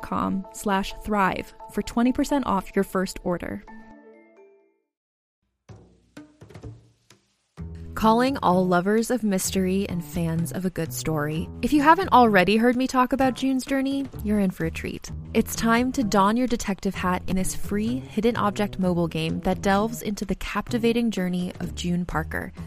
com slash thrive for 20% off your first order. Calling all lovers of mystery and fans of a good story. If you haven't already heard me talk about June's Journey, you're in for a treat. It's time to don your detective hat in this free hidden object mobile game that delves into the captivating journey of June Parker,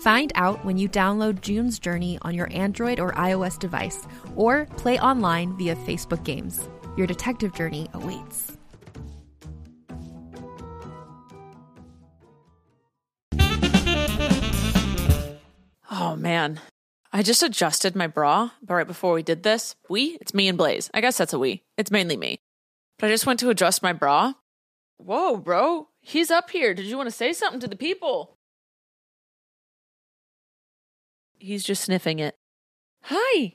Find out when you download June's Journey on your Android or iOS device, or play online via Facebook Games. Your detective journey awaits. Oh man. I just adjusted my bra, but right before we did this, we, it's me and Blaze. I guess that's a we. It's mainly me. But I just went to adjust my bra. Whoa, bro. He's up here. Did you want to say something to the people? He's just sniffing it. Hi.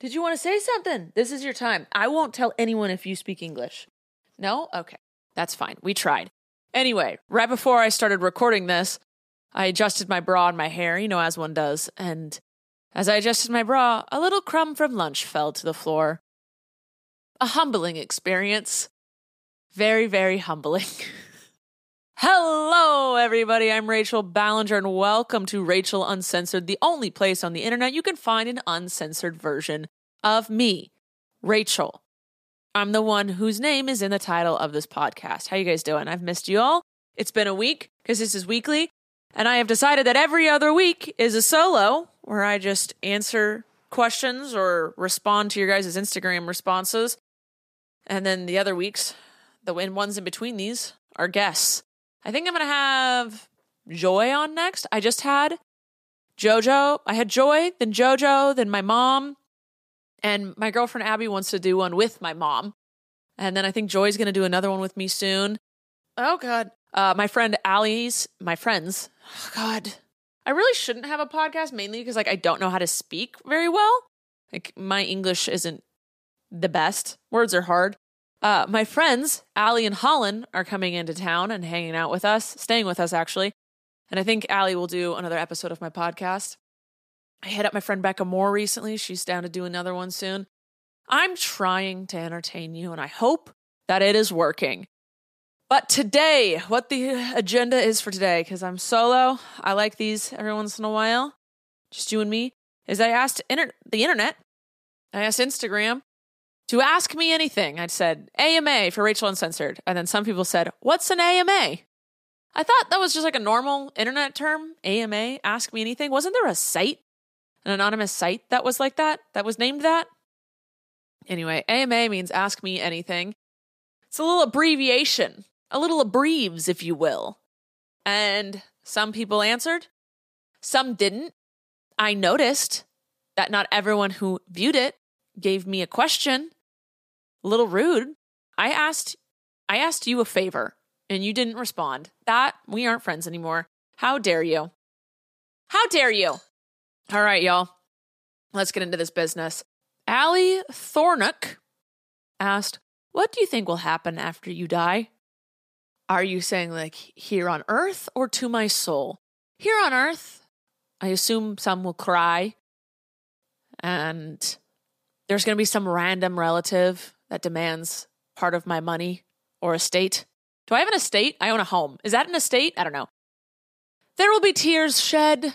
Did you want to say something? This is your time. I won't tell anyone if you speak English. No? Okay. That's fine. We tried. Anyway, right before I started recording this, I adjusted my bra and my hair, you know, as one does, and as I adjusted my bra, a little crumb from lunch fell to the floor. A humbling experience. Very, very humbling. Hello, everybody. I'm Rachel Ballinger, and welcome to Rachel Uncensored, the only place on the internet you can find an uncensored version of me, Rachel. I'm the one whose name is in the title of this podcast. How you guys doing? I've missed you all. It's been a week because this is weekly, and I have decided that every other week is a solo where I just answer questions or respond to your guys' Instagram responses. And then the other weeks, the ones in between these, are guests. I think I'm going to have Joy on next. I just had JoJo. I had Joy, then JoJo, then my mom. And my girlfriend Abby wants to do one with my mom. And then I think Joy's going to do another one with me soon. Oh, God. Uh, my friend Allie's, my friends, oh God, I really shouldn't have a podcast mainly because like I don't know how to speak very well. Like my English isn't the best. Words are hard. Uh, my friends, Allie and Holland, are coming into town and hanging out with us, staying with us actually. And I think Allie will do another episode of my podcast. I hit up my friend Becca Moore recently. She's down to do another one soon. I'm trying to entertain you, and I hope that it is working. But today, what the agenda is for today, because I'm solo, I like these every once in a while, just you and me, is I asked inter- the internet, I asked Instagram to ask me anything. I said AMA for Rachel Uncensored. And then some people said, What's an AMA? I thought that was just like a normal internet term, AMA, ask me anything. Wasn't there a site, an anonymous site that was like that, that was named that? Anyway, AMA means ask me anything. It's a little abbreviation a little abbreves, if you will. And some people answered, some didn't. I noticed that not everyone who viewed it gave me a question. A little rude. I asked I asked you a favor and you didn't respond. That we aren't friends anymore. How dare you? How dare you? All right, y'all. Let's get into this business. Allie Thornock asked, What do you think will happen after you die? Are you saying like here on earth or to my soul? Here on earth, I assume some will cry and there's going to be some random relative that demands part of my money or estate. Do I have an estate? I own a home. Is that an estate? I don't know. There will be tears shed,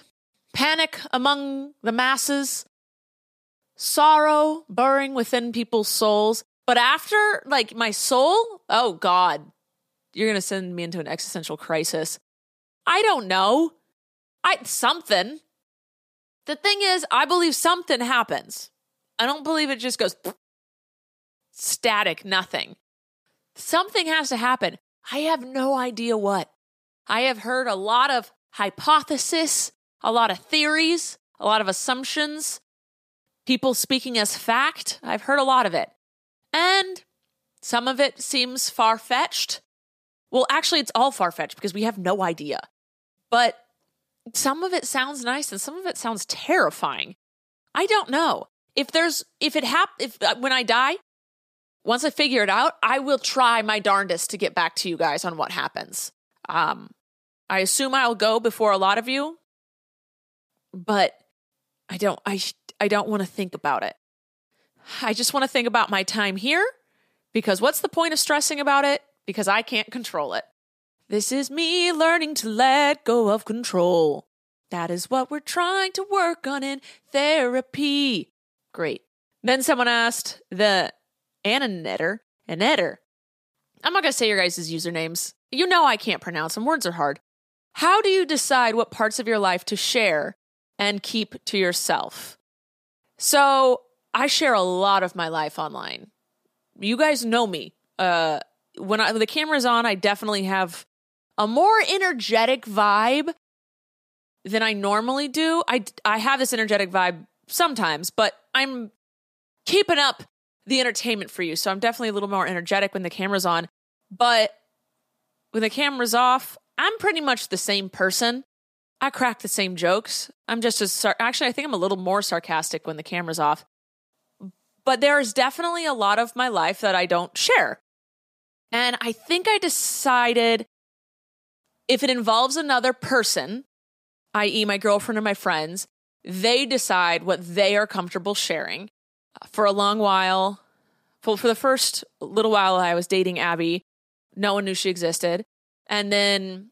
panic among the masses, sorrow burring within people's souls. But after, like, my soul, oh God, you're going to send me into an existential crisis. I don't know. I something. The thing is, I believe something happens. I don't believe it just goes static, nothing. Something has to happen. I have no idea what. I have heard a lot of hypothesis, a lot of theories, a lot of assumptions, people speaking as fact. I've heard a lot of it. And some of it seems far fetched. Well, actually, it's all far fetched because we have no idea. But some of it sounds nice and some of it sounds terrifying. I don't know. If there's, if it hap, if uh, when I die, once I figure it out, I will try my darndest to get back to you guys on what happens. Um, I assume I'll go before a lot of you, but I don't, I, I don't want to think about it. I just want to think about my time here because what's the point of stressing about it? Because I can't control it. This is me learning to let go of control. That is what we're trying to work on in therapy. Great. Then someone asked the Anna Netter, Anetter. I'm not going to say your guys' usernames. You know I can't pronounce them. Words are hard. How do you decide what parts of your life to share and keep to yourself? So I share a lot of my life online. You guys know me. Uh, when, I, when the camera's on, I definitely have a more energetic vibe than I normally do. I, I have this energetic vibe sometimes, but I'm keeping up the entertainment for you. So I'm definitely a little more energetic when the camera's on. But when the camera's off, I'm pretty much the same person. I crack the same jokes. I'm just as sar- actually, I think I'm a little more sarcastic when the camera's off. But there's definitely a lot of my life that I don't share. And I think I decided if it involves another person, i.e., my girlfriend or my friends, they decide what they are comfortable sharing. For a long while, for, for the first little while I was dating Abby, no one knew she existed. And then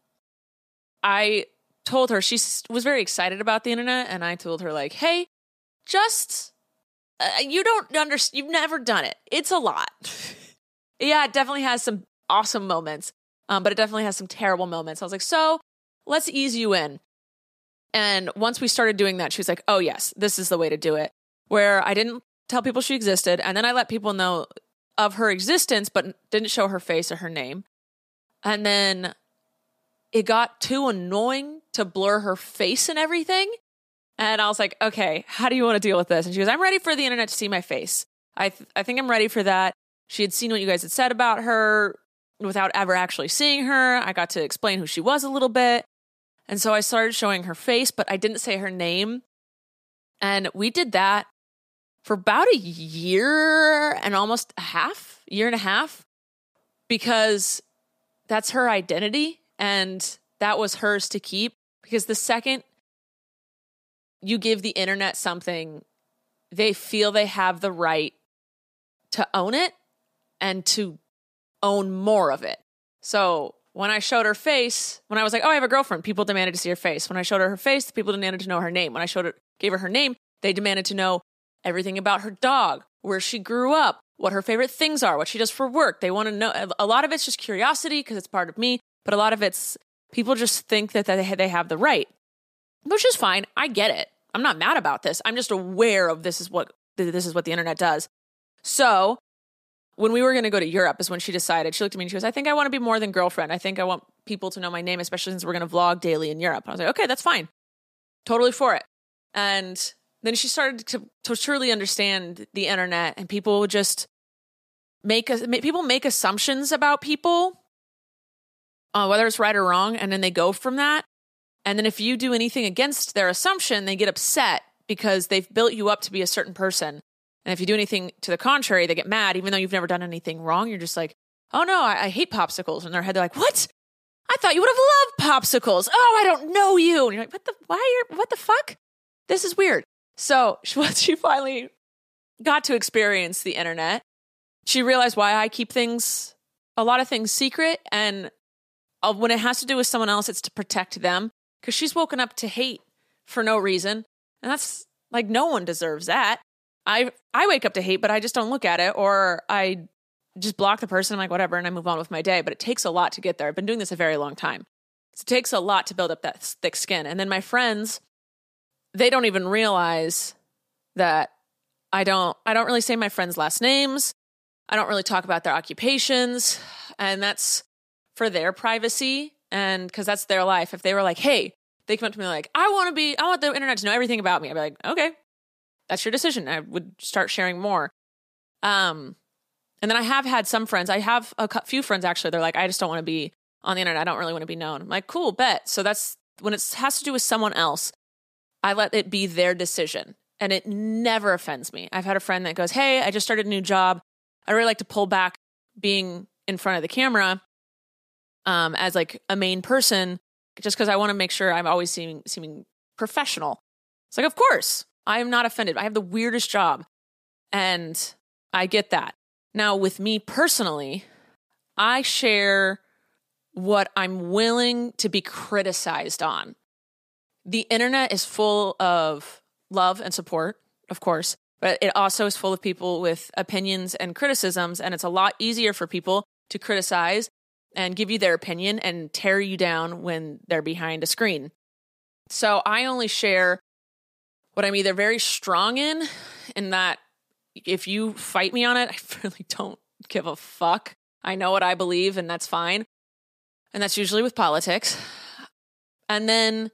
I told her, she was very excited about the internet. And I told her, like, hey, just, uh, you don't understand, you've never done it. It's a lot. yeah, it definitely has some awesome moments um, but it definitely has some terrible moments. I was like, so let's ease you in. And once we started doing that, she was like, oh, yes, this is the way to do it. Where I didn't tell people she existed. And then I let people know of her existence, but didn't show her face or her name. And then it got too annoying to blur her face and everything. And I was like, okay, how do you want to deal with this? And she goes, I'm ready for the internet to see my face. I, th- I think I'm ready for that. She had seen what you guys had said about her without ever actually seeing her. I got to explain who she was a little bit. And so I started showing her face, but I didn't say her name. And we did that for about a year and almost a half, year and a half, because that's her identity and that was hers to keep. Because the second you give the internet something, they feel they have the right to own it and to own more of it. So when I showed her face, when I was like, "Oh, I have a girlfriend," people demanded to see her face. When I showed her her face, people demanded to know her name. When I showed her, gave her her name, they demanded to know everything about her dog, where she grew up, what her favorite things are, what she does for work. They want to know. A lot of it's just curiosity because it's part of me, but a lot of it's people just think that they have the right, which is fine. I get it. I'm not mad about this. I'm just aware of this is what this is what the internet does. So when we were going to go to Europe is when she decided. She looked at me and she goes, I think I want to be more than girlfriend. I think I want people to know my name, especially since we're going to vlog daily in Europe. I was like, okay, that's fine. Totally for it. And then she started to, to truly understand the internet and people just make, people make assumptions about people, uh, whether it's right or wrong. And then they go from that. And then if you do anything against their assumption, they get upset because they've built you up to be a certain person. And if you do anything to the contrary, they get mad, even though you've never done anything wrong. You're just like, oh no, I, I hate popsicles. In their head, they're like, what? I thought you would have loved popsicles. Oh, I don't know you. And you're like, what the, why are, what the fuck? This is weird. So once she finally got to experience the internet, she realized why I keep things, a lot of things secret. And uh, when it has to do with someone else, it's to protect them because she's woken up to hate for no reason. And that's like, no one deserves that. I, I wake up to hate, but I just don't look at it or I just block the person. I'm like, whatever. And I move on with my day. But it takes a lot to get there. I've been doing this a very long time. So it takes a lot to build up that thick skin. And then my friends, they don't even realize that I don't I don't really say my friends' last names. I don't really talk about their occupations, and that's for their privacy and because that's their life. If they were like, "Hey," they come up to me like, "I want to be, I want the internet to know everything about me," I'd be like, "Okay, that's your decision." I would start sharing more. Um, and then I have had some friends. I have a few friends actually. They're like, "I just don't want to be on the internet. I don't really want to be known." I'm like, "Cool, bet." So that's when it has to do with someone else. I let it be their decision and it never offends me. I've had a friend that goes, Hey, I just started a new job. I really like to pull back being in front of the camera um, as like a main person just because I want to make sure I'm always seeming, seeming professional. It's like, of course, I am not offended. I have the weirdest job and I get that. Now, with me personally, I share what I'm willing to be criticized on the internet is full of love and support, of course, but it also is full of people with opinions and criticisms. And it's a lot easier for people to criticize and give you their opinion and tear you down when they're behind a screen. So I only share what I'm either very strong in, in that if you fight me on it, I really don't give a fuck. I know what I believe, and that's fine. And that's usually with politics. And then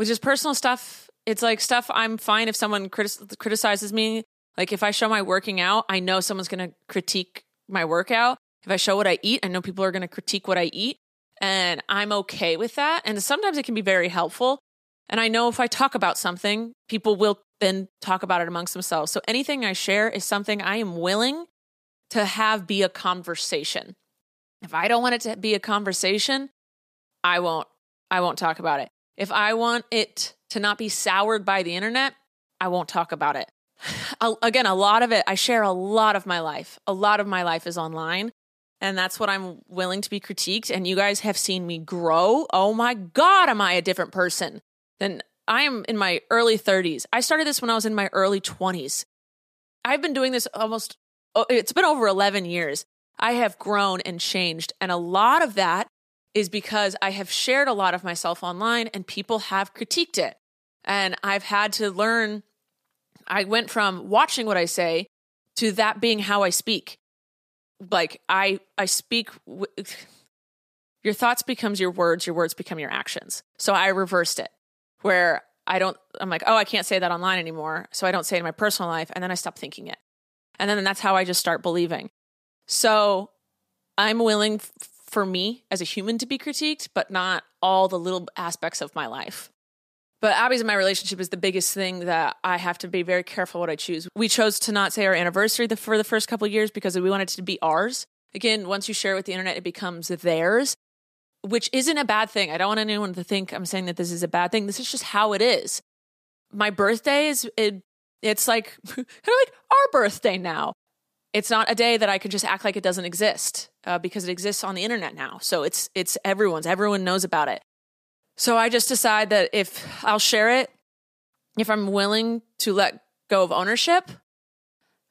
with just personal stuff, it's like stuff I'm fine if someone criticizes me. Like if I show my working out, I know someone's going to critique my workout. If I show what I eat, I know people are going to critique what I eat. And I'm okay with that. And sometimes it can be very helpful. And I know if I talk about something, people will then talk about it amongst themselves. So anything I share is something I am willing to have be a conversation. If I don't want it to be a conversation, I won't I won't talk about it. If I want it to not be soured by the internet, I won't talk about it. Again, a lot of it, I share a lot of my life. A lot of my life is online. And that's what I'm willing to be critiqued. And you guys have seen me grow. Oh my God, am I a different person than I am in my early 30s. I started this when I was in my early 20s. I've been doing this almost, oh, it's been over 11 years. I have grown and changed. And a lot of that is because I have shared a lot of myself online and people have critiqued it. And I've had to learn. I went from watching what I say to that being how I speak. Like I I speak your thoughts becomes your words, your words become your actions. So I reversed it where I don't I'm like, "Oh, I can't say that online anymore." So I don't say it in my personal life and then I stop thinking it. And then that's how I just start believing. So I'm willing for me as a human to be critiqued, but not all the little aspects of my life. But Abby's in my relationship is the biggest thing that I have to be very careful what I choose. We chose to not say our anniversary for the first couple years because we wanted it to be ours. Again, once you share it with the internet, it becomes theirs, which isn't a bad thing. I don't want anyone to think I'm saying that this is a bad thing. This is just how it is. My birthday is it, it's like kind of like our birthday now it's not a day that I could just act like it doesn't exist uh, because it exists on the internet now. So it's it's everyone's. Everyone knows about it. So I just decide that if I'll share it, if I'm willing to let go of ownership,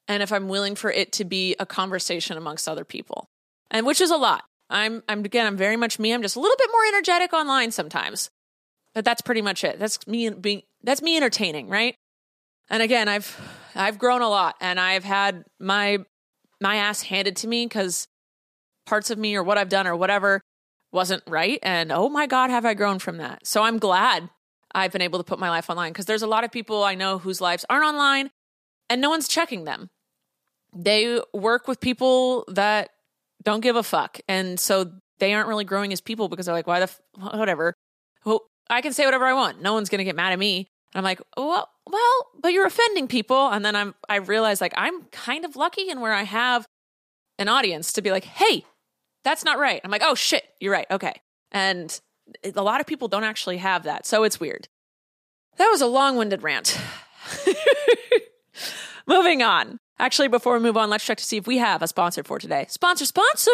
and if I'm willing for it to be a conversation amongst other people, and which is a lot. I'm I'm again I'm very much me. I'm just a little bit more energetic online sometimes, but that's pretty much it. That's me being that's me entertaining, right? And again, I've I've grown a lot and I've had my my ass handed to me because parts of me or what I've done or whatever wasn't right. And oh my God, have I grown from that? So I'm glad I've been able to put my life online because there's a lot of people I know whose lives aren't online and no one's checking them. They work with people that don't give a fuck. And so they aren't really growing as people because they're like, why the, f- whatever. Well, I can say whatever I want. No one's going to get mad at me. And I'm like, well, well, but you're offending people. And then I'm, I realize like I'm kind of lucky in where I have an audience to be like, hey, that's not right. I'm like, oh shit, you're right. Okay. And a lot of people don't actually have that. So it's weird. That was a long winded rant. Moving on. Actually, before we move on, let's check to see if we have a sponsor for today. Sponsor, sponsor!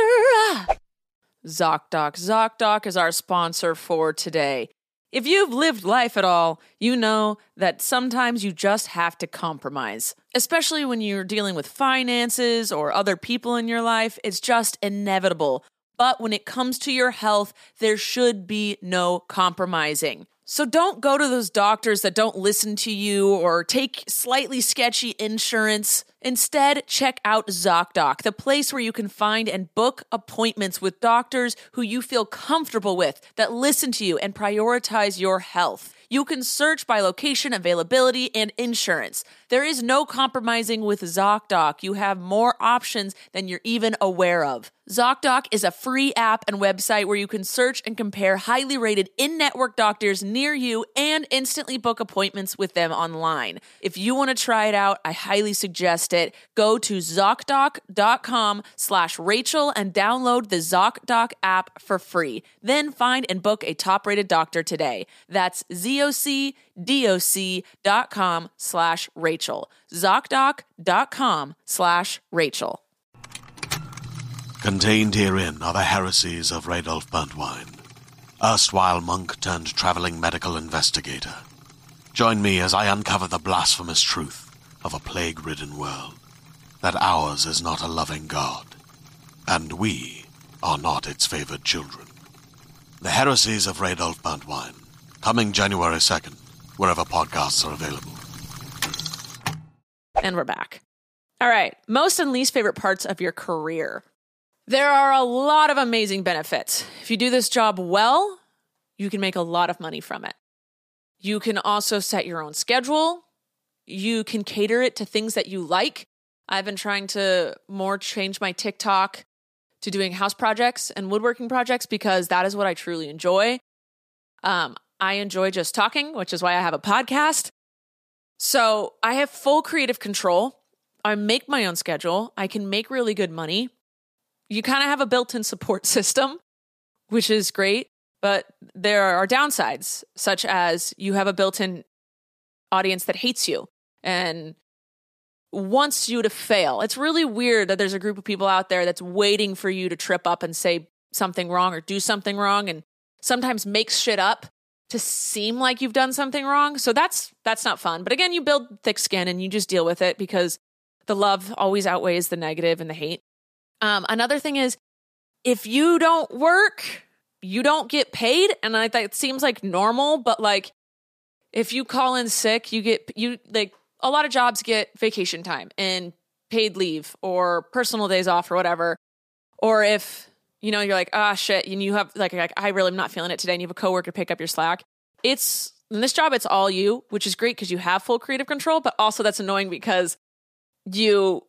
ZocDoc. ZocDoc is our sponsor for today. If you've lived life at all, you know that sometimes you just have to compromise. Especially when you're dealing with finances or other people in your life, it's just inevitable. But when it comes to your health, there should be no compromising. So don't go to those doctors that don't listen to you or take slightly sketchy insurance. Instead, check out ZocDoc, the place where you can find and book appointments with doctors who you feel comfortable with, that listen to you and prioritize your health. You can search by location, availability, and insurance. There is no compromising with ZocDoc. You have more options than you're even aware of. ZocDoc is a free app and website where you can search and compare highly rated in network doctors near you and instantly book appointments with them online. If you want to try it out, I highly suggest it. Go to ZocDoc.com slash Rachel and download the ZocDoc app for free. Then find and book a top rated doctor today. That's ZocDoc.com slash Rachel. ZocDoc.com slash Rachel. Contained herein are the heresies of Radolf Burntwine, erstwhile monk turned traveling medical investigator. Join me as I uncover the blasphemous truth of a plague ridden world that ours is not a loving God, and we are not its favored children. The heresies of Radolf Burntwine, coming January 2nd, wherever podcasts are available. And we're back. All right, most and least favorite parts of your career. There are a lot of amazing benefits. If you do this job well, you can make a lot of money from it. You can also set your own schedule. You can cater it to things that you like. I've been trying to more change my TikTok to doing house projects and woodworking projects because that is what I truly enjoy. Um, I enjoy just talking, which is why I have a podcast. So I have full creative control. I make my own schedule. I can make really good money you kind of have a built in support system, which is great. But there are downsides, such as you have a built in audience that hates you and wants you to fail. It's really weird that there's a group of people out there that's waiting for you to trip up and say something wrong or do something wrong and sometimes makes shit up to seem like you've done something wrong. So that's that's not fun. But again, you build thick skin and you just deal with it because the love always outweighs the negative and the hate. Um, another thing is if you don't work, you don't get paid. And I think it seems like normal, but like if you call in sick, you get you like a lot of jobs get vacation time and paid leave or personal days off or whatever. Or if you know you're like ah shit, and you have like, like I really am not feeling it today, and you have a coworker pick up your slack. It's in this job, it's all you, which is great because you have full creative control, but also that's annoying because you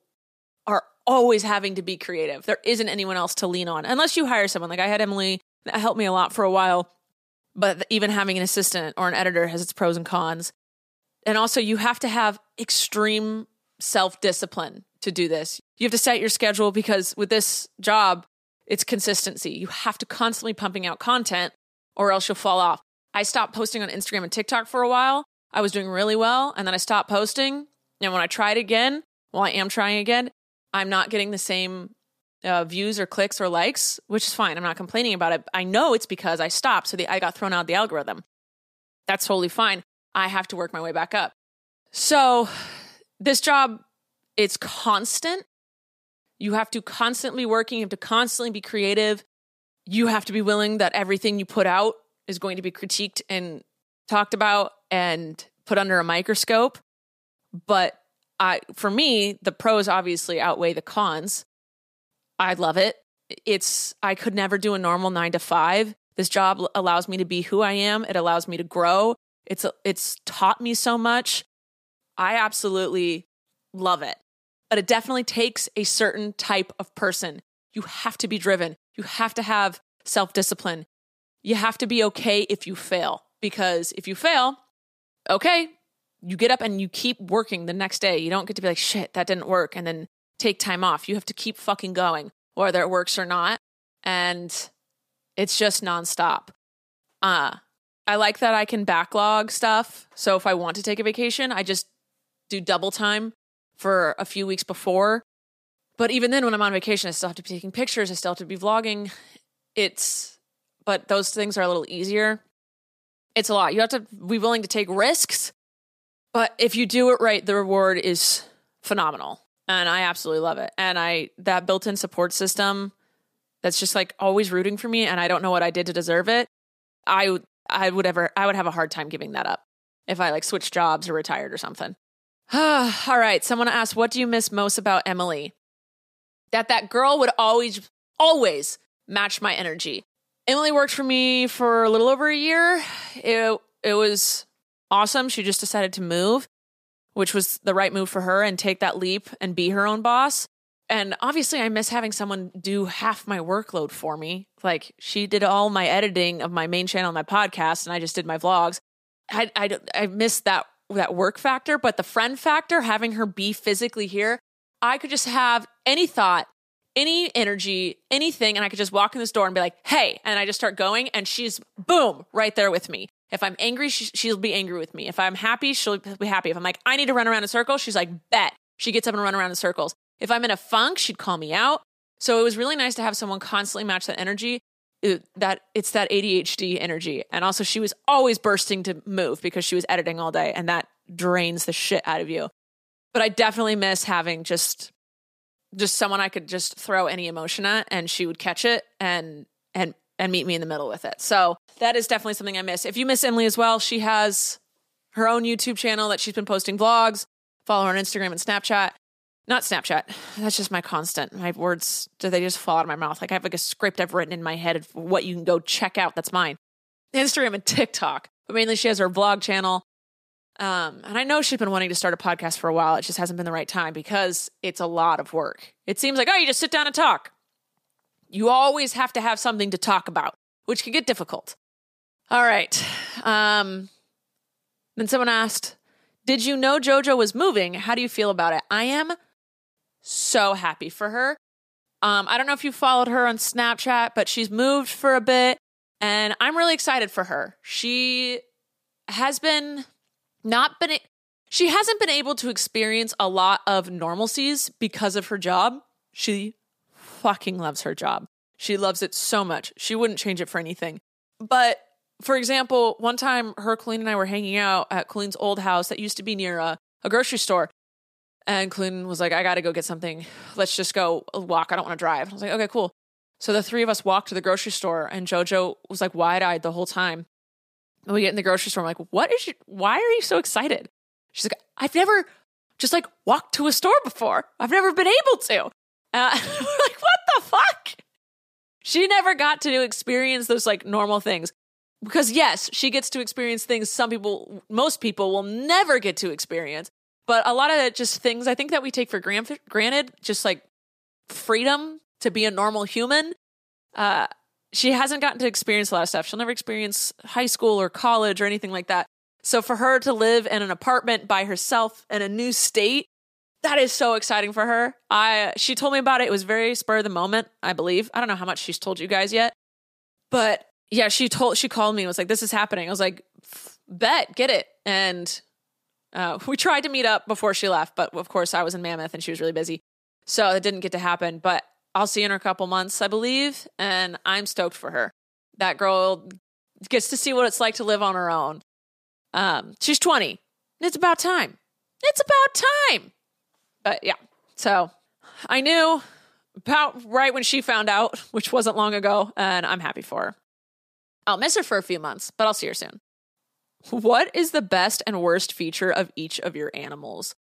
are always having to be creative. There isn't anyone else to lean on unless you hire someone. Like I had Emily that helped me a lot for a while, but even having an assistant or an editor has its pros and cons. And also, you have to have extreme self discipline to do this. You have to set your schedule because with this job, it's consistency. You have to constantly pumping out content or else you'll fall off. I stopped posting on Instagram and TikTok for a while. I was doing really well and then I stopped posting. And when I tried again, well, I am trying again, I'm not getting the same uh, views or clicks or likes, which is fine. I'm not complaining about it. I know it's because I stopped, so the, I got thrown out of the algorithm. That's totally fine. I have to work my way back up. So this job, it's constant. You have to constantly working. You have to constantly be creative. You have to be willing that everything you put out is going to be critiqued and talked about and put under a microscope. But I for me, the pros obviously outweigh the cons. I love it. It's I could never do a normal 9 to 5. This job allows me to be who I am. It allows me to grow. It's it's taught me so much. I absolutely love it. But it definitely takes a certain type of person. You have to be driven. You have to have self-discipline. You have to be okay if you fail because if you fail, okay, you get up and you keep working the next day. You don't get to be like, shit, that didn't work, and then take time off. You have to keep fucking going, whether it works or not. And it's just nonstop. Uh, I like that I can backlog stuff. So if I want to take a vacation, I just do double time for a few weeks before. But even then, when I'm on vacation, I still have to be taking pictures. I still have to be vlogging. It's, but those things are a little easier. It's a lot. You have to be willing to take risks but if you do it right, the reward is phenomenal. And I absolutely love it. And I, that built in support system that's just like always rooting for me and I don't know what I did to deserve it. I, I would ever, I would have a hard time giving that up if I like switched jobs or retired or something. All right. Someone asked, what do you miss most about Emily? That that girl would always, always match my energy. Emily worked for me for a little over a year. It, it was awesome. She just decided to move, which was the right move for her and take that leap and be her own boss. And obviously, I miss having someone do half my workload for me. Like she did all my editing of my main channel, and my podcast, and I just did my vlogs. I I, I miss that that work factor, but the friend factor, having her be physically here, I could just have any thought, any energy, anything, and I could just walk in this door and be like, "Hey," and I just start going, and she's boom right there with me. If I'm angry, she, will be angry with me. If I'm happy, she'll be happy. If I'm like, I need to run around in circles, she's like, bet. She gets up and run around in circles. If I'm in a funk, she'd call me out. So it was really nice to have someone constantly match that energy. That it's that ADHD energy. And also she was always bursting to move because she was editing all day and that drains the shit out of you. But I definitely miss having just just someone I could just throw any emotion at and she would catch it and and and meet me in the middle with it. So that is definitely something I miss. If you miss Emily as well, she has her own YouTube channel that she's been posting vlogs. Follow her on Instagram and Snapchat. Not Snapchat. That's just my constant. My words, do they just fall out of my mouth? Like I have like a script I've written in my head of what you can go check out. That's mine. Instagram and TikTok. But mainly she has her vlog channel. Um, and I know she's been wanting to start a podcast for a while. It just hasn't been the right time because it's a lot of work. It seems like, oh, you just sit down and talk. You always have to have something to talk about, which can get difficult. All right. Um, then someone asked, Did you know JoJo was moving? How do you feel about it? I am so happy for her. Um, I don't know if you followed her on Snapchat, but she's moved for a bit, and I'm really excited for her. She has been not been she hasn't been able to experience a lot of normalcies because of her job. She fucking loves her job. She loves it so much. She wouldn't change it for anything. But for example, one time her, Colleen, and I were hanging out at Colleen's old house that used to be near a, a grocery store. And Colleen was like, I got to go get something. Let's just go walk. I don't want to drive. I was like, okay, cool. So the three of us walked to the grocery store, and JoJo was like wide eyed the whole time. And we get in the grocery store. I'm like, what is you, why are you so excited? She's like, I've never just like walked to a store before. I've never been able to. Uh, we're like, what the fuck? She never got to experience those like normal things because yes, she gets to experience things some people, most people will never get to experience. But a lot of just things I think that we take for granted, just like freedom to be a normal human. Uh, she hasn't gotten to experience a lot of stuff. She'll never experience high school or college or anything like that. So for her to live in an apartment by herself in a new state, that is so exciting for her. I she told me about it. It was very spur of the moment, I believe. I don't know how much she's told you guys yet. But yeah, she told she called me and was like, "This is happening." I was like, "Bet, get it." And uh, we tried to meet up before she left, but of course I was in Mammoth and she was really busy, so it didn't get to happen. But I'll see her in a couple months, I believe, and I'm stoked for her. That girl gets to see what it's like to live on her own. Um, she's 20. It's about time. It's about time. But yeah, so I knew about right when she found out, which wasn't long ago, and I'm happy for her. I'll miss her for a few months, but I'll see her soon. What is the best and worst feature of each of your animals?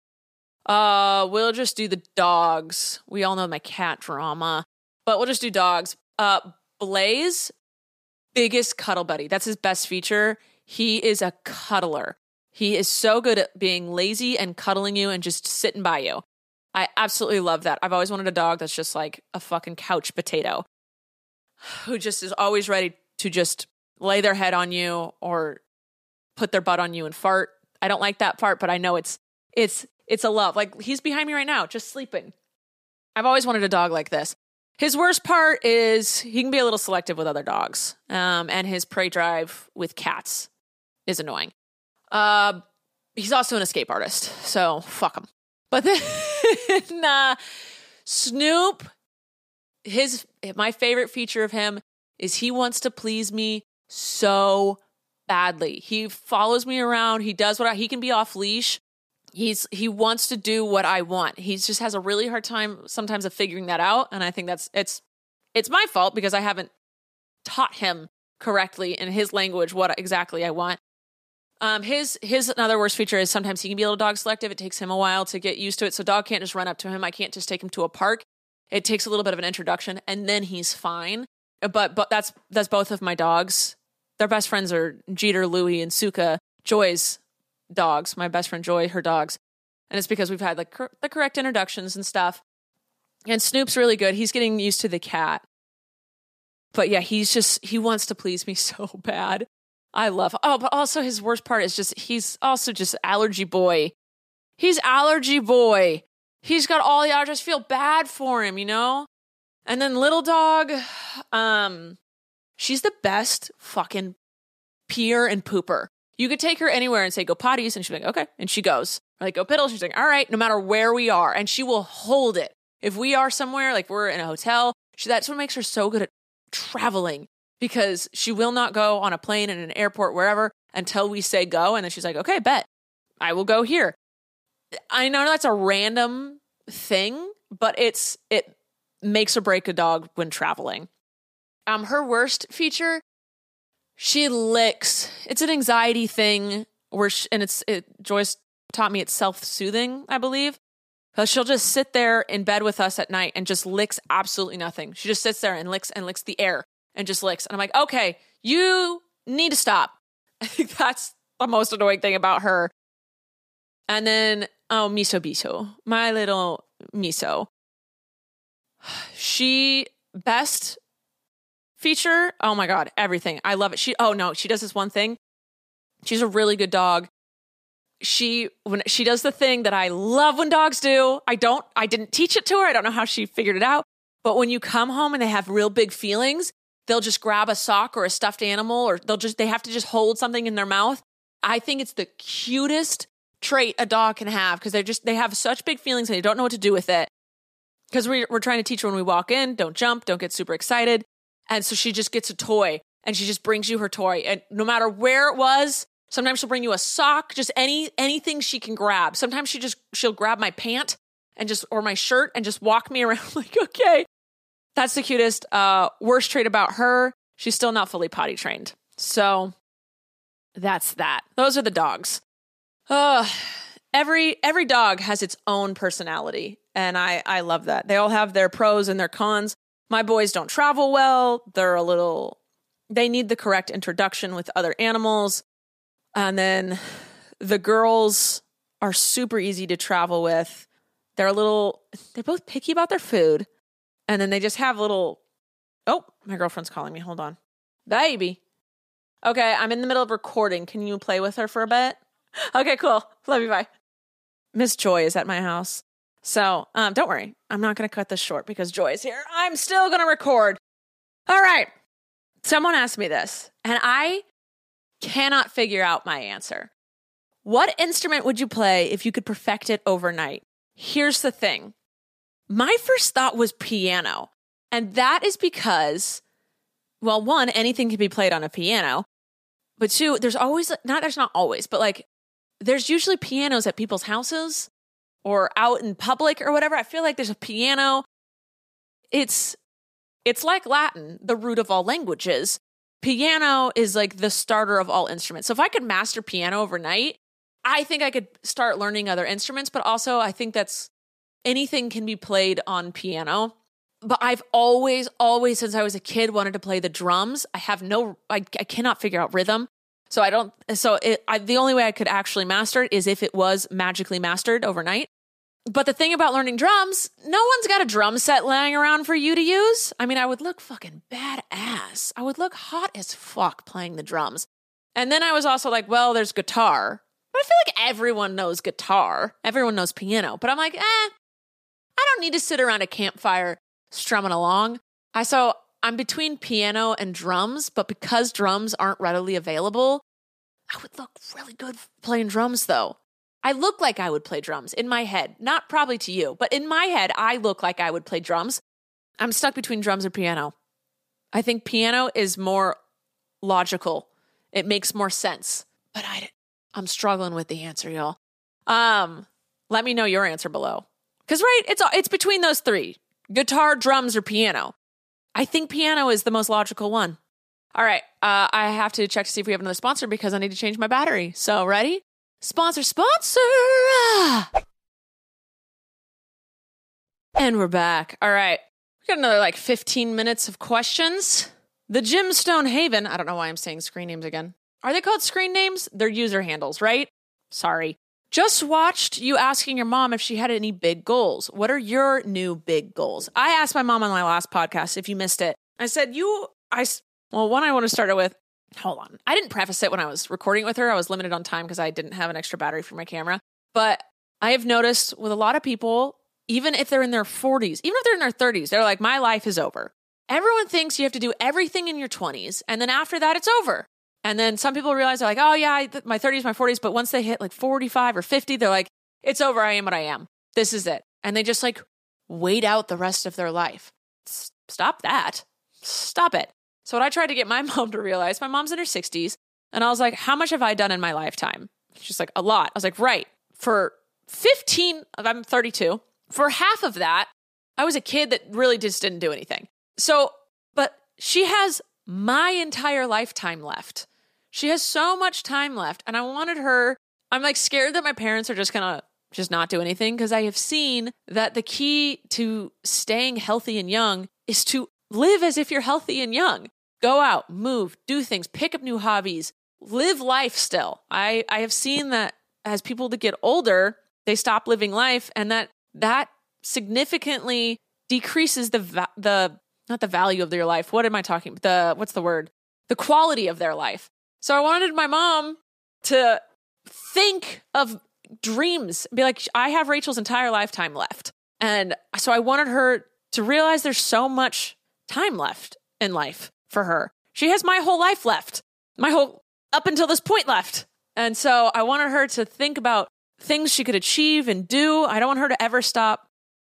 Uh, we'll just do the dogs. We all know my cat drama, but we'll just do dogs. Uh, Blaze, biggest cuddle buddy. That's his best feature. He is a cuddler. He is so good at being lazy and cuddling you and just sitting by you. I absolutely love that. I've always wanted a dog that's just like a fucking couch potato who just is always ready to just lay their head on you or put their butt on you and fart. I don't like that part, but I know it's it's it's a love. Like he's behind me right now, just sleeping. I've always wanted a dog like this. His worst part is he can be a little selective with other dogs, um, and his prey drive with cats is annoying. Uh, he's also an escape artist, so fuck him. But then uh, Snoop, his my favorite feature of him is he wants to please me so badly. He follows me around. He does what I, he can be off leash. He's he wants to do what I want. He just has a really hard time sometimes of figuring that out, and I think that's it's it's my fault because I haven't taught him correctly in his language what exactly I want. Um, his his another worst feature is sometimes he can be a little dog selective. It takes him a while to get used to it. So dog can't just run up to him. I can't just take him to a park. It takes a little bit of an introduction, and then he's fine. But but that's that's both of my dogs. Their best friends are Jeter, Louie, and Suka. Joy's dogs. My best friend Joy, her dogs, and it's because we've had like cor- the correct introductions and stuff. And Snoop's really good. He's getting used to the cat. But yeah, he's just he wants to please me so bad. I love. Oh, but also his worst part is just he's also just allergy boy. He's allergy boy. He's got all the allergies. Feel bad for him, you know? And then little dog, um, she's the best fucking peer and pooper. You could take her anywhere and say, go potties, and she's like, okay. And she goes. Like, go piddle. She's like, all right, no matter where we are. And she will hold it. If we are somewhere, like we're in a hotel, she, that's what makes her so good at traveling because she will not go on a plane in an airport, wherever, until we say go. And then she's like, okay, bet. I will go here. I know that's a random thing, but it's, it makes or break a dog when traveling. Um, her worst feature, she licks. It's an anxiety thing where, she, and it's it, Joyce taught me it's self soothing, I believe. Because she'll just sit there in bed with us at night and just licks absolutely nothing. She just sits there and licks and licks the air and just licks. And I'm like, okay, you need to stop. I think that's the most annoying thing about her. And then, oh, Miso Biso, my little Miso. She best feature. Oh my god, everything. I love it. She oh no, she does this one thing. She's a really good dog. She when she does the thing that I love when dogs do. I don't I didn't teach it to her. I don't know how she figured it out. But when you come home and they have real big feelings, they'll just grab a sock or a stuffed animal or they'll just they have to just hold something in their mouth. I think it's the cutest trait a dog can have because they're just they have such big feelings and they don't know what to do with it because we're, we're trying to teach her when we walk in don't jump don't get super excited and so she just gets a toy and she just brings you her toy. And no matter where it was sometimes she'll bring you a sock just any anything she can grab. Sometimes she just she'll grab my pant and just or my shirt and just walk me around like okay. That's the cutest uh worst trait about her. She's still not fully potty trained. So that's that. Those are the dogs. Uh every every dog has its own personality and I I love that. They all have their pros and their cons. My boys don't travel well. They're a little they need the correct introduction with other animals. And then the girls are super easy to travel with. They're a little they're both picky about their food. And then they just have little Oh, my girlfriend's calling me. Hold on. Baby. Okay, I'm in the middle of recording. Can you play with her for a bit? Okay, cool. Love you. Bye. Miss Joy is at my house. So um, don't worry, I'm not going to cut this short because Joy is here. I'm still going to record. All right. Someone asked me this, and I cannot figure out my answer. What instrument would you play if you could perfect it overnight? Here's the thing my first thought was piano. And that is because, well, one, anything can be played on a piano. But two, there's always, not, there's not always, but like, there's usually pianos at people's houses or out in public or whatever. I feel like there's a piano. It's it's like Latin, the root of all languages. Piano is like the starter of all instruments. So if I could master piano overnight, I think I could start learning other instruments, but also I think that's anything can be played on piano. But I've always, always, since I was a kid, wanted to play the drums. I have no, I, I cannot figure out rhythm. So I don't, so it, I, the only way I could actually master it is if it was magically mastered overnight. But the thing about learning drums, no one's got a drum set laying around for you to use. I mean, I would look fucking badass. I would look hot as fuck playing the drums. And then I was also like, well, there's guitar. But I feel like everyone knows guitar. Everyone knows piano. But I'm like, eh, I don't need to sit around a campfire strumming along. I so I'm between piano and drums, but because drums aren't readily available, I would look really good playing drums though. I look like I would play drums in my head. Not probably to you, but in my head, I look like I would play drums. I'm stuck between drums or piano. I think piano is more logical. It makes more sense. But I I'm struggling with the answer, y'all. Um, let me know your answer below. Cuz right, it's it's between those 3. Guitar, drums or piano. I think piano is the most logical one. All right, uh, I have to check to see if we have another sponsor because I need to change my battery. So, ready? Sponsor, sponsor! Ah! And we're back. All right. We got another like 15 minutes of questions. The Gemstone Haven, I don't know why I'm saying screen names again. Are they called screen names? They're user handles, right? Sorry. Just watched you asking your mom if she had any big goals. What are your new big goals? I asked my mom on my last podcast if you missed it. I said, You, I, well, one I want to start it with hold on. I didn't preface it when I was recording with her. I was limited on time because I didn't have an extra battery for my camera. But I have noticed with a lot of people, even if they're in their 40s, even if they're in their 30s, they're like, my life is over. Everyone thinks you have to do everything in your 20s. And then after that, it's over. And then some people realize they're like, oh, yeah, my 30s, my 40s. But once they hit like 45 or 50, they're like, it's over. I am what I am. This is it. And they just like wait out the rest of their life. Stop that. Stop it. So, what I tried to get my mom to realize, my mom's in her 60s, and I was like, How much have I done in my lifetime? She's like, A lot. I was like, Right. For 15, I'm 32. For half of that, I was a kid that really just didn't do anything. So, but she has my entire lifetime left. She has so much time left. And I wanted her, I'm like scared that my parents are just gonna just not do anything because I have seen that the key to staying healthy and young is to live as if you're healthy and young. Go out, move, do things, pick up new hobbies, live life still. I, I have seen that as people that get older, they stop living life and that that significantly decreases the va- the not the value of their life. What am I talking? The what's the word? The quality of their life. So I wanted my mom to think of dreams, be like, I have Rachel's entire lifetime left. And so I wanted her to realize there's so much time left in life for her. She has my whole life left, my whole up until this point left. And so I wanted her to think about things she could achieve and do. I don't want her to ever stop.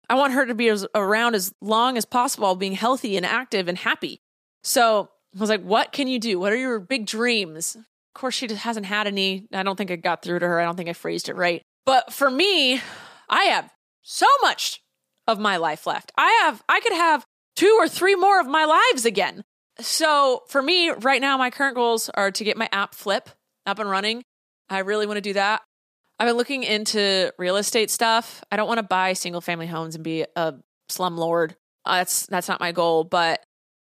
I want her to be as, around as long as possible, being healthy and active and happy. So I was like, what can you do? What are your big dreams? Of course, she just hasn't had any. I don't think I got through to her. I don't think I phrased it right. But for me, I have so much of my life left. I have, I could have two or three more of my lives again. So for me, right now, my current goals are to get my app Flip up and running. I really want to do that. I've been looking into real estate stuff. I don't want to buy single family homes and be a slum lord. Uh, that's that's not my goal, but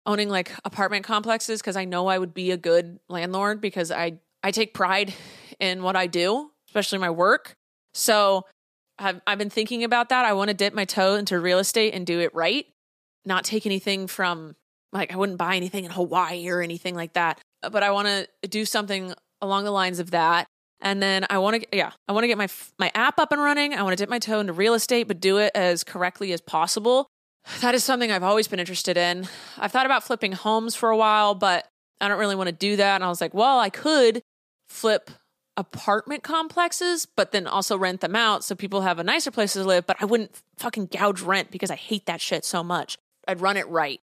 owning like apartment complexes because I know I would be a good landlord because I I take pride in what I do, especially my work. So I've I've been thinking about that. I want to dip my toe into real estate and do it right not take anything from like I wouldn't buy anything in Hawaii or anything like that, uh, but I want to do something along the lines of that. And then I want to, yeah, I want to get my my app up and running. I want to dip my toe into real estate, but do it as correctly as possible. That is something I've always been interested in. I've thought about flipping homes for a while, but I don't really want to do that. And I was like, well, I could flip apartment complexes, but then also rent them out so people have a nicer place to live. But I wouldn't fucking gouge rent because I hate that shit so much. I'd run it right.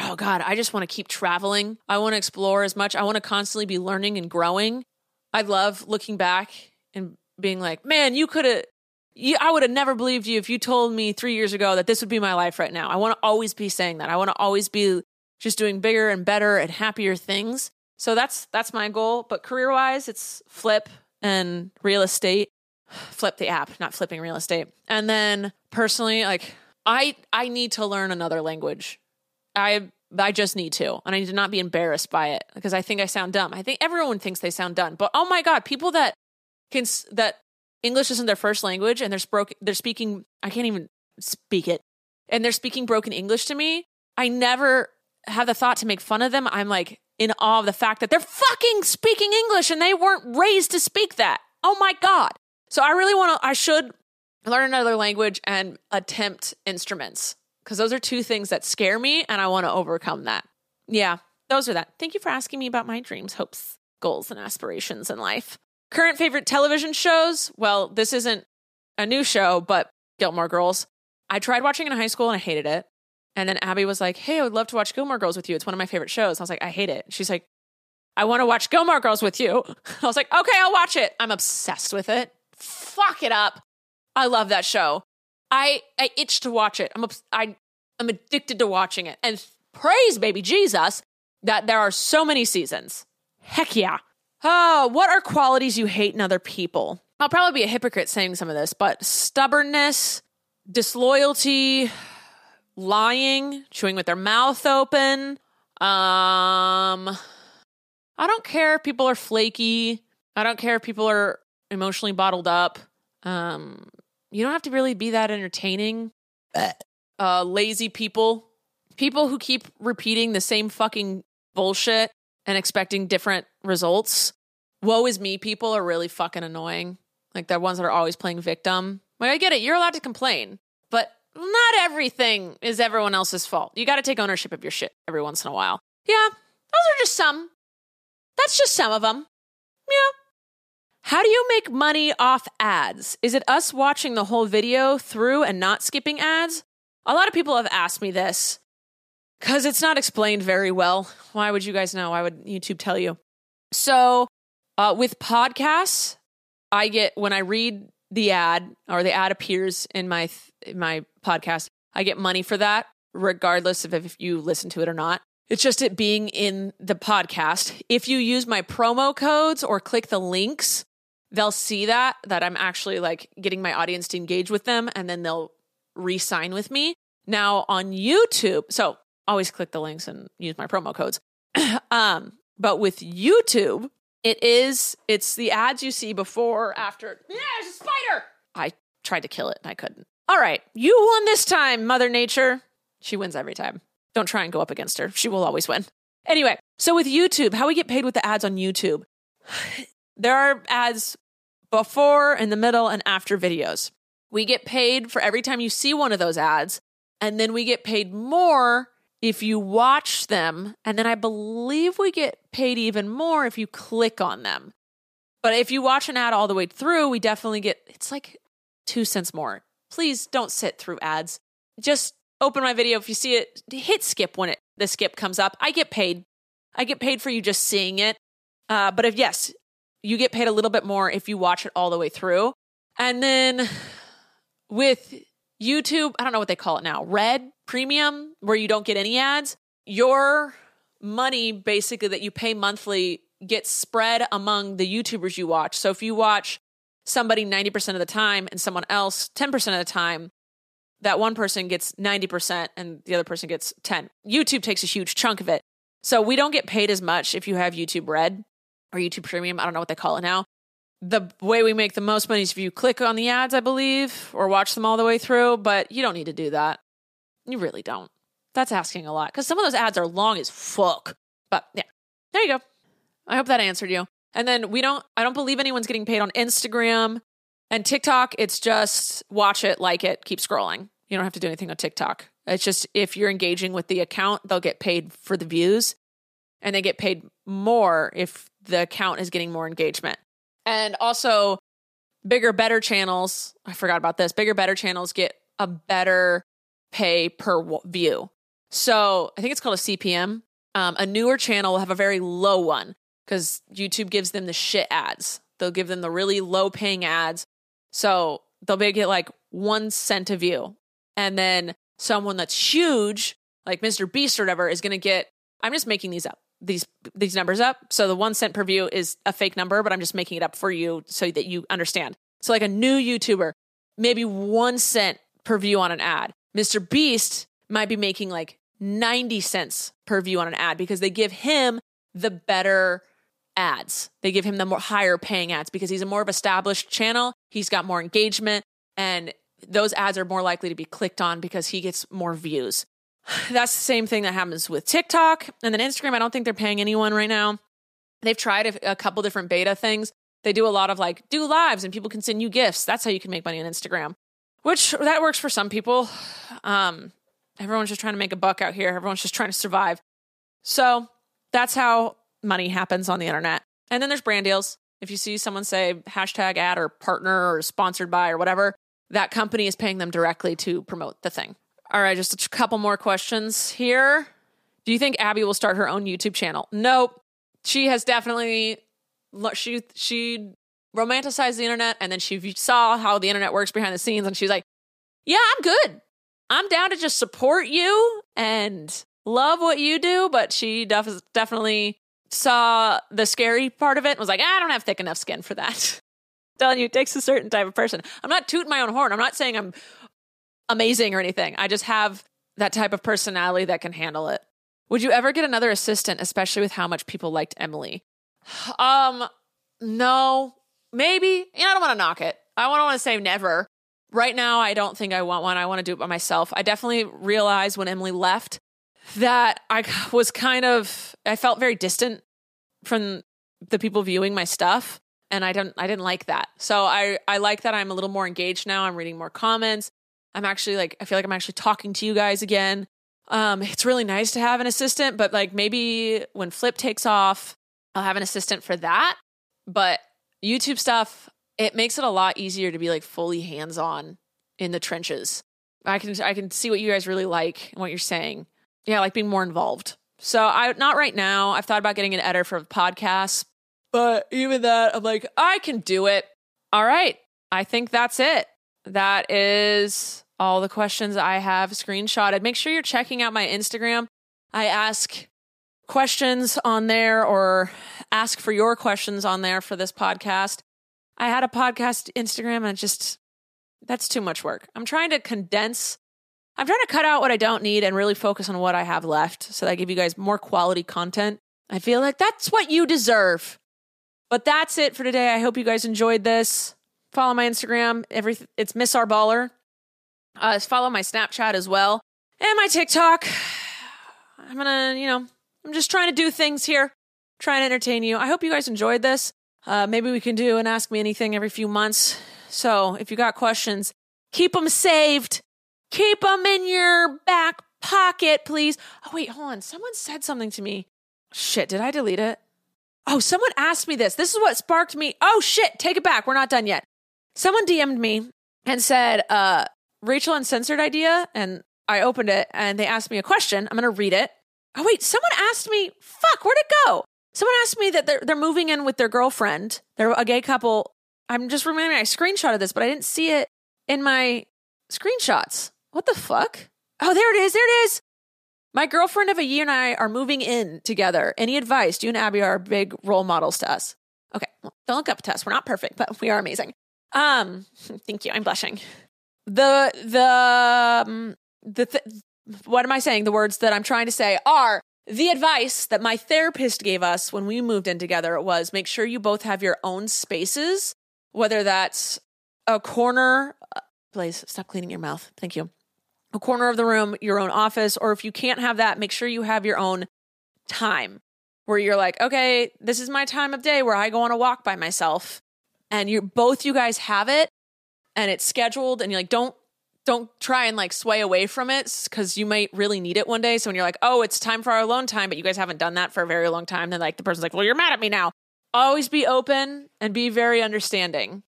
Oh God, I just want to keep traveling. I want to explore as much. I want to constantly be learning and growing. I love looking back and being like, man, you could have, I would have never believed you if you told me three years ago that this would be my life right now. I want to always be saying that. I want to always be just doing bigger and better and happier things. So that's that's my goal. But career wise, it's flip and real estate. Flip the app, not flipping real estate. And then personally, like I I need to learn another language. I I just need to, and I need to not be embarrassed by it because I think I sound dumb. I think everyone thinks they sound dumb, but oh my god, people that can that English isn't their first language and they're spoke they're speaking I can't even speak it, and they're speaking broken English to me. I never have the thought to make fun of them. I'm like in awe of the fact that they're fucking speaking English and they weren't raised to speak that. Oh my god! So I really want to. I should learn another language and attempt instruments because those are two things that scare me and I want to overcome that. Yeah, those are that. Thank you for asking me about my dreams, hopes, goals, and aspirations in life. Current favorite television shows? Well, this isn't a new show, but Gilmore Girls. I tried watching in high school and I hated it. And then Abby was like, Hey, I would love to watch Gilmore Girls with you. It's one of my favorite shows. I was like, I hate it. She's like, I want to watch Gilmore Girls with you. I was like, Okay, I'll watch it. I'm obsessed with it. Fuck it up. I love that show. I I itch to watch it. I'm I I'm addicted to watching it. And praise baby Jesus that there are so many seasons. Heck yeah. Oh, what are qualities you hate in other people? I'll probably be a hypocrite saying some of this, but stubbornness, disloyalty, lying, chewing with their mouth open. Um I don't care if people are flaky. I don't care if people are emotionally bottled up. Um you don't have to really be that entertaining. Uh, lazy people, people who keep repeating the same fucking bullshit and expecting different results. Woe is me people are really fucking annoying. Like they're ones that are always playing victim. Like I get it, you're allowed to complain, but not everything is everyone else's fault. You got to take ownership of your shit every once in a while. Yeah, those are just some. That's just some of them. Yeah. How do you make money off ads? Is it us watching the whole video through and not skipping ads? A lot of people have asked me this because it's not explained very well. Why would you guys know? Why would YouTube tell you? So, uh, with podcasts, I get when I read the ad or the ad appears in my in my podcast, I get money for that, regardless of if you listen to it or not. It's just it being in the podcast. If you use my promo codes or click the links, they'll see that that I'm actually like getting my audience to engage with them and then they'll re-sign with me. Now on YouTube, so always click the links and use my promo codes. um, but with YouTube, it is it's the ads you see before after. Yeah, there's a spider. I tried to kill it and I couldn't. All right, you won this time, Mother Nature. She wins every time. Don't try and go up against her. She will always win. Anyway, so with YouTube, how we get paid with the ads on YouTube. There are ads before, in the middle, and after videos. We get paid for every time you see one of those ads, and then we get paid more if you watch them. And then I believe we get paid even more if you click on them. But if you watch an ad all the way through, we definitely get it's like two cents more. Please don't sit through ads. Just open my video. If you see it, hit skip when it the skip comes up. I get paid. I get paid for you just seeing it. Uh, but if yes, you get paid a little bit more if you watch it all the way through. And then with YouTube, I don't know what they call it now, Red Premium, where you don't get any ads, your money basically that you pay monthly gets spread among the YouTubers you watch. So if you watch somebody 90% of the time and someone else 10% of the time, that one person gets 90% and the other person gets 10. YouTube takes a huge chunk of it. So we don't get paid as much if you have YouTube Red or YouTube Premium. I don't know what they call it now. The way we make the most money is if you click on the ads, I believe, or watch them all the way through, but you don't need to do that. You really don't. That's asking a lot because some of those ads are long as fuck. But yeah, there you go. I hope that answered you. And then we don't, I don't believe anyone's getting paid on Instagram and TikTok. It's just watch it, like it, keep scrolling. You don't have to do anything on TikTok. It's just if you're engaging with the account, they'll get paid for the views and they get paid more if the account is getting more engagement. And also, bigger, better channels, I forgot about this, bigger, better channels get a better pay per view. So I think it's called a CPM. Um, a newer channel will have a very low one because YouTube gives them the shit ads. They'll give them the really low paying ads. So they'll get like one cent a view. And then someone that's huge, like Mr. Beast or whatever, is going to get, I'm just making these up, these these numbers up. So the one cent per view is a fake number, but I'm just making it up for you so that you understand. So like a new YouTuber, maybe one cent per view on an ad. Mr. Beast might be making like 90 cents per view on an ad because they give him the better ads. They give him the more higher paying ads because he's a more of established channel. He's got more engagement and those ads are more likely to be clicked on because he gets more views. That's the same thing that happens with TikTok and then Instagram. I don't think they're paying anyone right now. They've tried a, a couple different beta things. They do a lot of like do lives and people can send you gifts. That's how you can make money on Instagram, which that works for some people. Um, everyone's just trying to make a buck out here. Everyone's just trying to survive. So that's how money happens on the internet. And then there's brand deals. If you see someone say hashtag ad or partner or sponsored by or whatever, that company is paying them directly to promote the thing. All right, just a couple more questions here. Do you think Abby will start her own YouTube channel? Nope. She has definitely she she romanticized the internet and then she saw how the internet works behind the scenes and she's like, "Yeah, I'm good. I'm down to just support you and love what you do." But she def- definitely saw the scary part of it and was like, I don't have thick enough skin for that. telling you, it takes a certain type of person. I'm not tooting my own horn. I'm not saying I'm amazing or anything. I just have that type of personality that can handle it. Would you ever get another assistant, especially with how much people liked Emily? Um, no, maybe. You know, I don't want to knock it. I don't want to say never. Right now, I don't think I want one. I want to do it by myself. I definitely realized when Emily left that I was kind of I felt very distant from the people viewing my stuff and I didn't I didn't like that. So I I like that I'm a little more engaged now. I'm reading more comments. I'm actually like I feel like I'm actually talking to you guys again. Um it's really nice to have an assistant, but like maybe when Flip takes off, I'll have an assistant for that. But YouTube stuff, it makes it a lot easier to be like fully hands-on in the trenches. I can I can see what you guys really like and what you're saying yeah, like being more involved. So I not right now. I've thought about getting an editor for the podcast, but even that, I'm like, I can do it. All right. I think that's it. That is all the questions I have screenshotted. Make sure you're checking out my Instagram. I ask questions on there or ask for your questions on there for this podcast. I had a podcast Instagram and just that's too much work. I'm trying to condense I'm trying to cut out what I don't need and really focus on what I have left so that I give you guys more quality content. I feel like that's what you deserve. But that's it for today. I hope you guys enjoyed this. Follow my Instagram. Every it's Miss Our Baller. Uh, follow my Snapchat as well and my TikTok. I'm gonna, you know, I'm just trying to do things here, trying to entertain you. I hope you guys enjoyed this. Uh, maybe we can do an Ask Me Anything every few months. So if you got questions, keep them saved. Keep them in your back pocket, please. Oh, wait, hold on. Someone said something to me. Shit, did I delete it? Oh, someone asked me this. This is what sparked me. Oh, shit, take it back. We're not done yet. Someone DM'd me and said, uh, Rachel Uncensored idea. And I opened it and they asked me a question. I'm going to read it. Oh, wait, someone asked me, fuck, where'd it go? Someone asked me that they're, they're moving in with their girlfriend. They're a gay couple. I'm just remembering I screenshotted this, but I didn't see it in my screenshots. What the fuck? Oh, there it is. There it is. My girlfriend of a year and I are moving in together. Any advice? You and Abby are big role models to us. Okay, well, don't look up to us. We're not perfect, but we are amazing. Um, thank you. I'm blushing. The the um, the th- what am I saying? The words that I'm trying to say are the advice that my therapist gave us when we moved in together was make sure you both have your own spaces, whether that's a corner. Uh, please stop cleaning your mouth. Thank you a corner of the room, your own office, or if you can't have that, make sure you have your own time where you're like, okay, this is my time of day where I go on a walk by myself. And you're both you guys have it and it's scheduled and you're like, don't don't try and like sway away from it because you might really need it one day. So when you're like, oh, it's time for our alone time, but you guys haven't done that for a very long time, then like the person's like, well, you're mad at me now. Always be open and be very understanding,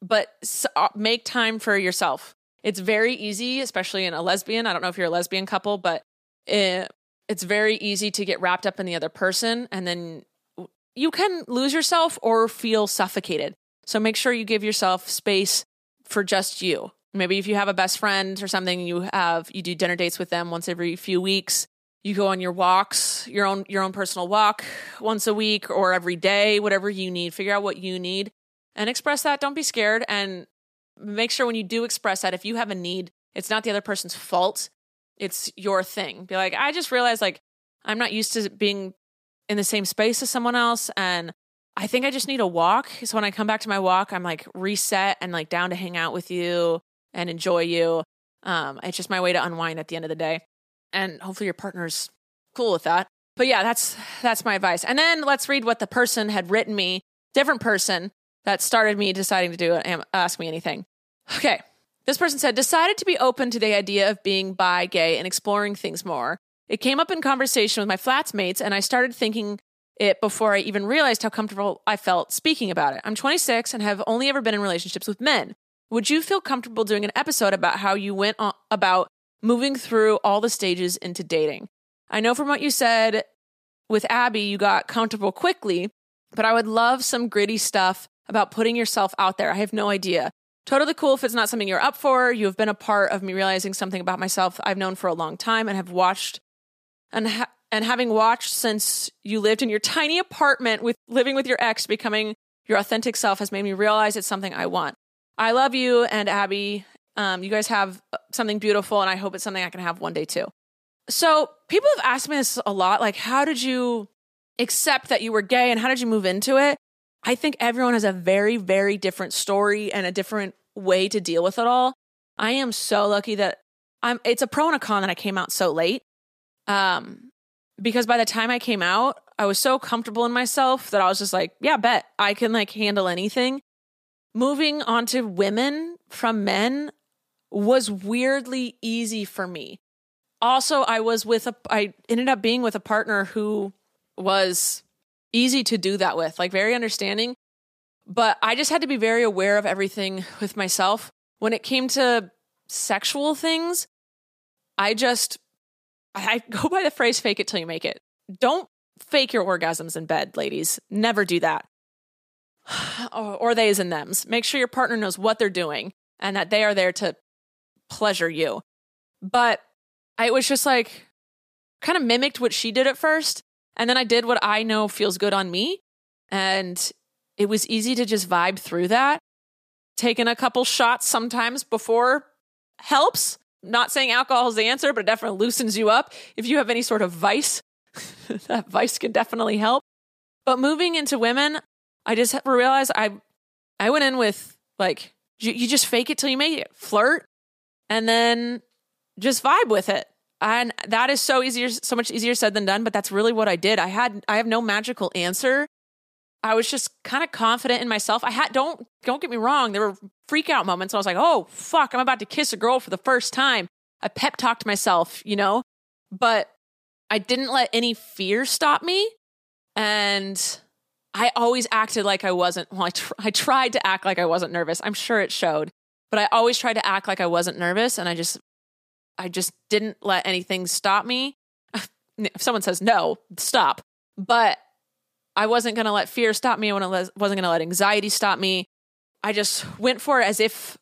but uh, make time for yourself. It's very easy, especially in a lesbian. I don't know if you're a lesbian couple, but it, it's very easy to get wrapped up in the other person and then you can lose yourself or feel suffocated. So make sure you give yourself space for just you. Maybe if you have a best friend or something, you have you do dinner dates with them once every few weeks. you go on your walks, your own your own personal walk once a week or every day, whatever you need. Figure out what you need and express that. Don't be scared and make sure when you do express that if you have a need, it's not the other person's fault. It's your thing. Be like, I just realized like I'm not used to being in the same space as someone else and I think I just need a walk. So when I come back to my walk, I'm like reset and like down to hang out with you and enjoy you. Um, it's just my way to unwind at the end of the day. And hopefully your partner's cool with that. But yeah, that's that's my advice. And then let's read what the person had written me, different person that started me deciding to do it, ask me anything. Okay. This person said, decided to be open to the idea of being bi, gay, and exploring things more. It came up in conversation with my flatmates, and I started thinking it before I even realized how comfortable I felt speaking about it. I'm 26 and have only ever been in relationships with men. Would you feel comfortable doing an episode about how you went on, about moving through all the stages into dating? I know from what you said with Abby, you got comfortable quickly, but I would love some gritty stuff about putting yourself out there. I have no idea. Totally cool if it's not something you're up for. You have been a part of me realizing something about myself I've known for a long time and have watched and ha- and having watched since you lived in your tiny apartment with living with your ex, becoming your authentic self has made me realize it's something I want. I love you and Abby. Um, you guys have something beautiful, and I hope it's something I can have one day too. So, people have asked me this a lot like, how did you accept that you were gay and how did you move into it? I think everyone has a very, very different story and a different way to deal with it all. I am so lucky that I'm, it's a pro and a con that I came out so late. Um, because by the time I came out, I was so comfortable in myself that I was just like, yeah, bet I can like handle anything. Moving on to women from men was weirdly easy for me. Also, I was with a I ended up being with a partner who was easy to do that with, like very understanding. But I just had to be very aware of everything with myself. When it came to sexual things, I just I go by the phrase fake it till you make it. Don't fake your orgasms in bed, ladies. Never do that. or theys and thems. Make sure your partner knows what they're doing and that they are there to pleasure you. But I was just like, kind of mimicked what she did at first. And then I did what I know feels good on me. And it was easy to just vibe through that. Taking a couple shots sometimes before helps. Not saying alcohol is the answer, but it definitely loosens you up. If you have any sort of vice, that vice can definitely help. But moving into women, I just realized I I went in with like you, you just fake it till you make it, flirt, and then just vibe with it. And that is so easier, so much easier said than done. But that's really what I did. I had I have no magical answer. I was just kind of confident in myself. I had don't don't get me wrong. There were freak out moments. I was like, oh fuck, I'm about to kiss a girl for the first time. I pep talked myself, you know, but I didn't let any fear stop me, and I always acted like I wasn't. Well, I, tr- I tried to act like I wasn't nervous. I'm sure it showed, but I always tried to act like I wasn't nervous, and I just I just didn't let anything stop me. if someone says no, stop. But I wasn't going to let fear stop me. I wasn't going to let anxiety stop me. I just went for it as if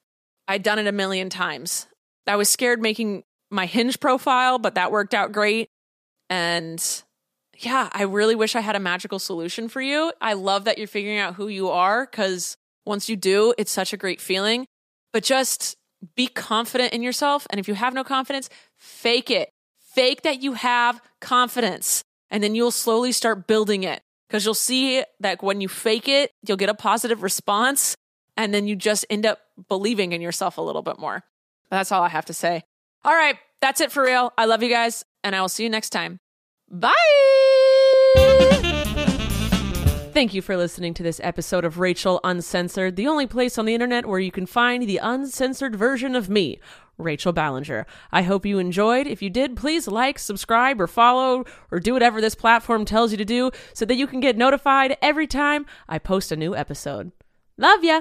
I'd done it a million times. I was scared making my hinge profile, but that worked out great. And yeah, I really wish I had a magical solution for you. I love that you're figuring out who you are because once you do, it's such a great feeling. But just be confident in yourself. And if you have no confidence, fake it. Fake that you have confidence. And then you'll slowly start building it because you'll see that when you fake it, you'll get a positive response and then you just end up believing in yourself a little bit more. That's all I have to say. All right, that's it for real. I love you guys and I will see you next time. Bye. Thank you for listening to this episode of Rachel Uncensored, the only place on the internet where you can find the uncensored version of me, Rachel Ballinger. I hope you enjoyed. If you did, please like, subscribe, or follow, or do whatever this platform tells you to do so that you can get notified every time I post a new episode. Love ya!